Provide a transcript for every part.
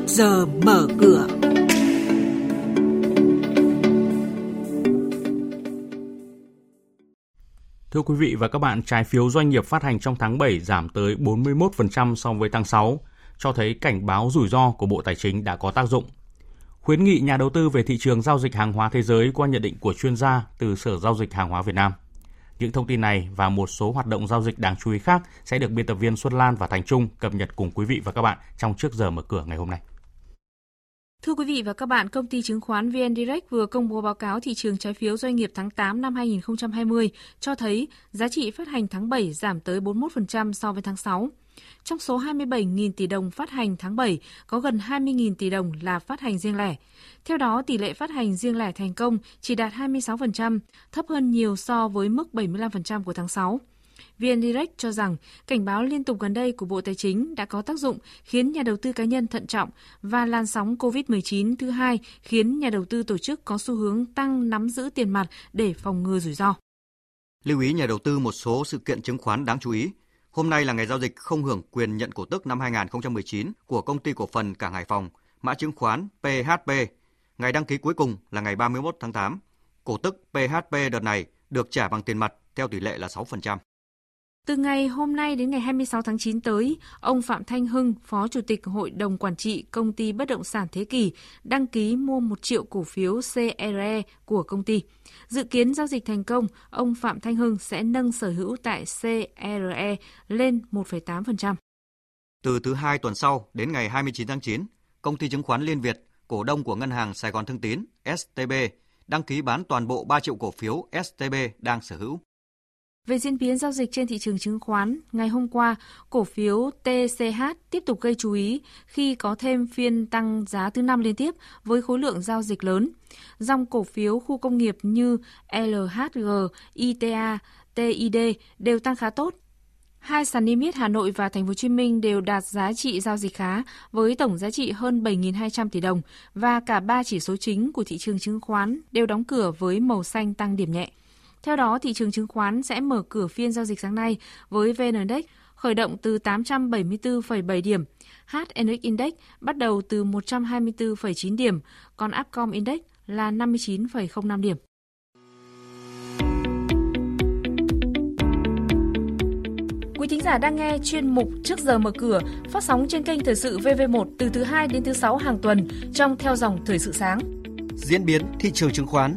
trước giờ mở cửa. Thưa quý vị và các bạn, trái phiếu doanh nghiệp phát hành trong tháng 7 giảm tới 41% so với tháng 6, cho thấy cảnh báo rủi ro của Bộ Tài chính đã có tác dụng. Khuyến nghị nhà đầu tư về thị trường giao dịch hàng hóa thế giới qua nhận định của chuyên gia từ Sở Giao dịch Hàng hóa Việt Nam. Những thông tin này và một số hoạt động giao dịch đáng chú ý khác sẽ được biên tập viên Xuân Lan và Thành Trung cập nhật cùng quý vị và các bạn trong trước giờ mở cửa ngày hôm nay. Thưa quý vị và các bạn, công ty chứng khoán VN Direct vừa công bố báo cáo thị trường trái phiếu doanh nghiệp tháng 8 năm 2020 cho thấy giá trị phát hành tháng 7 giảm tới 41% so với tháng 6. Trong số 27.000 tỷ đồng phát hành tháng 7, có gần 20.000 tỷ đồng là phát hành riêng lẻ. Theo đó, tỷ lệ phát hành riêng lẻ thành công chỉ đạt 26%, thấp hơn nhiều so với mức 75% của tháng 6. VN Direct cho rằng cảnh báo liên tục gần đây của Bộ Tài chính đã có tác dụng khiến nhà đầu tư cá nhân thận trọng và làn sóng COVID-19 thứ hai khiến nhà đầu tư tổ chức có xu hướng tăng nắm giữ tiền mặt để phòng ngừa rủi ro. Lưu ý nhà đầu tư một số sự kiện chứng khoán đáng chú ý. Hôm nay là ngày giao dịch không hưởng quyền nhận cổ tức năm 2019 của công ty cổ phần Cảng Hải Phòng, mã chứng khoán PHP. Ngày đăng ký cuối cùng là ngày 31 tháng 8. Cổ tức PHP đợt này được trả bằng tiền mặt theo tỷ lệ là 6%. Từ ngày hôm nay đến ngày 26 tháng 9 tới, ông Phạm Thanh Hưng, Phó Chủ tịch Hội đồng Quản trị Công ty Bất động sản Thế Kỷ, đăng ký mua 1 triệu cổ phiếu CRE của công ty. Dự kiến giao dịch thành công, ông Phạm Thanh Hưng sẽ nâng sở hữu tại CRE lên 1,8%. Từ thứ hai tuần sau đến ngày 29 tháng 9, công ty chứng khoán Liên Việt, cổ đông của Ngân hàng Sài Gòn Thương Tín, STB, đăng ký bán toàn bộ 3 triệu cổ phiếu STB đang sở hữu. Về diễn biến giao dịch trên thị trường chứng khoán, ngày hôm qua, cổ phiếu TCH tiếp tục gây chú ý khi có thêm phiên tăng giá thứ năm liên tiếp với khối lượng giao dịch lớn. Dòng cổ phiếu khu công nghiệp như LHG, ITA, TID đều tăng khá tốt. Hai sàn niêm yết Hà Nội và Thành phố Hồ Chí Minh đều đạt giá trị giao dịch khá với tổng giá trị hơn 7.200 tỷ đồng và cả ba chỉ số chính của thị trường chứng khoán đều đóng cửa với màu xanh tăng điểm nhẹ. Theo đó, thị trường chứng khoán sẽ mở cửa phiên giao dịch sáng nay với VN Index khởi động từ 874,7 điểm, HNX Index bắt đầu từ 124,9 điểm, còn Upcom Index là 59,05 điểm. Quý thính giả đang nghe chuyên mục Trước giờ mở cửa phát sóng trên kênh Thời sự VV1 từ thứ 2 đến thứ 6 hàng tuần trong theo dòng Thời sự sáng. Diễn biến thị trường chứng khoán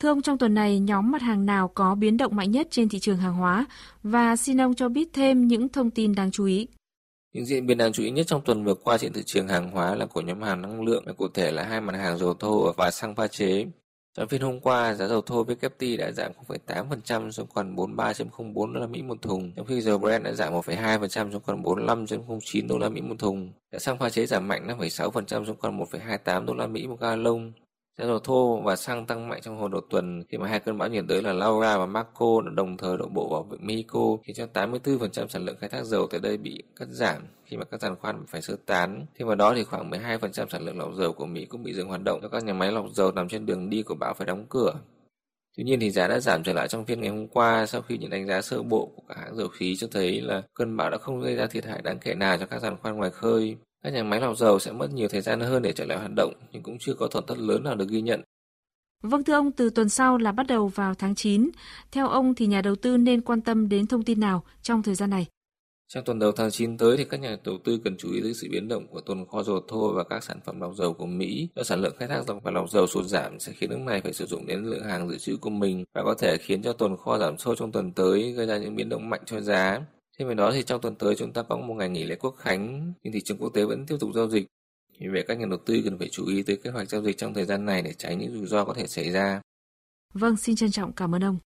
Thưa ông, trong tuần này, nhóm mặt hàng nào có biến động mạnh nhất trên thị trường hàng hóa? Và xin ông cho biết thêm những thông tin đáng chú ý. Những diễn biến đáng chú ý nhất trong tuần vừa qua trên thị trường hàng hóa là của nhóm hàng năng lượng, cụ thể là hai mặt hàng dầu thô và xăng pha chế. Trong phiên hôm qua, giá dầu thô WTI đã giảm 0,8% xuống còn 43.04 đô la Mỹ một thùng, trong khi dầu Brent đã giảm 1,2% xuống còn 45.09 đô la Mỹ một thùng. Giá xăng pha chế giảm mạnh 5,6% xuống còn 1,28 đô la Mỹ một gallon. Giá dầu thô và xăng tăng mạnh trong hồi đầu tuần, khi mà hai cơn bão nhiệt đới là Laura và Marco đã đồng thời đổ bộ vào vịnh Mexico, khiến cho 84% sản lượng khai thác dầu tại đây bị cắt giảm khi mà các giàn khoan phải sơ tán. Thêm vào đó thì khoảng 12% sản lượng lọc dầu của Mỹ cũng bị dừng hoạt động do các nhà máy lọc dầu nằm trên đường đi của bão phải đóng cửa. Tuy nhiên thì giá đã giảm trở lại trong phiên ngày hôm qua sau khi những đánh giá sơ bộ của các hãng dầu khí cho thấy là cơn bão đã không gây ra thiệt hại đáng kể nào cho các giàn khoan ngoài khơi. Các nhà máy lọc dầu sẽ mất nhiều thời gian hơn để trở lại hoạt động, nhưng cũng chưa có tổn thất lớn nào được ghi nhận. Vâng thưa ông, từ tuần sau là bắt đầu vào tháng 9. Theo ông thì nhà đầu tư nên quan tâm đến thông tin nào trong thời gian này? Trong tuần đầu tháng 9 tới thì các nhà đầu tư cần chú ý tới sự biến động của tồn kho dầu thô và các sản phẩm lọc dầu của Mỹ. Do sản lượng khai thác dầu và lọc dầu sụt giảm sẽ khiến nước này phải sử dụng đến lượng hàng dự trữ của mình và có thể khiến cho tồn kho giảm sâu trong tuần tới gây ra những biến động mạnh cho giá. Thêm vào đó thì trong tuần tới chúng ta có một ngày nghỉ lễ quốc khánh nhưng thị trường quốc tế vẫn tiếp tục giao dịch. Vì vậy các nhà đầu tư cần phải chú ý tới kế hoạch giao dịch trong thời gian này để tránh những rủi ro có thể xảy ra. Vâng, xin trân trọng cảm ơn ông.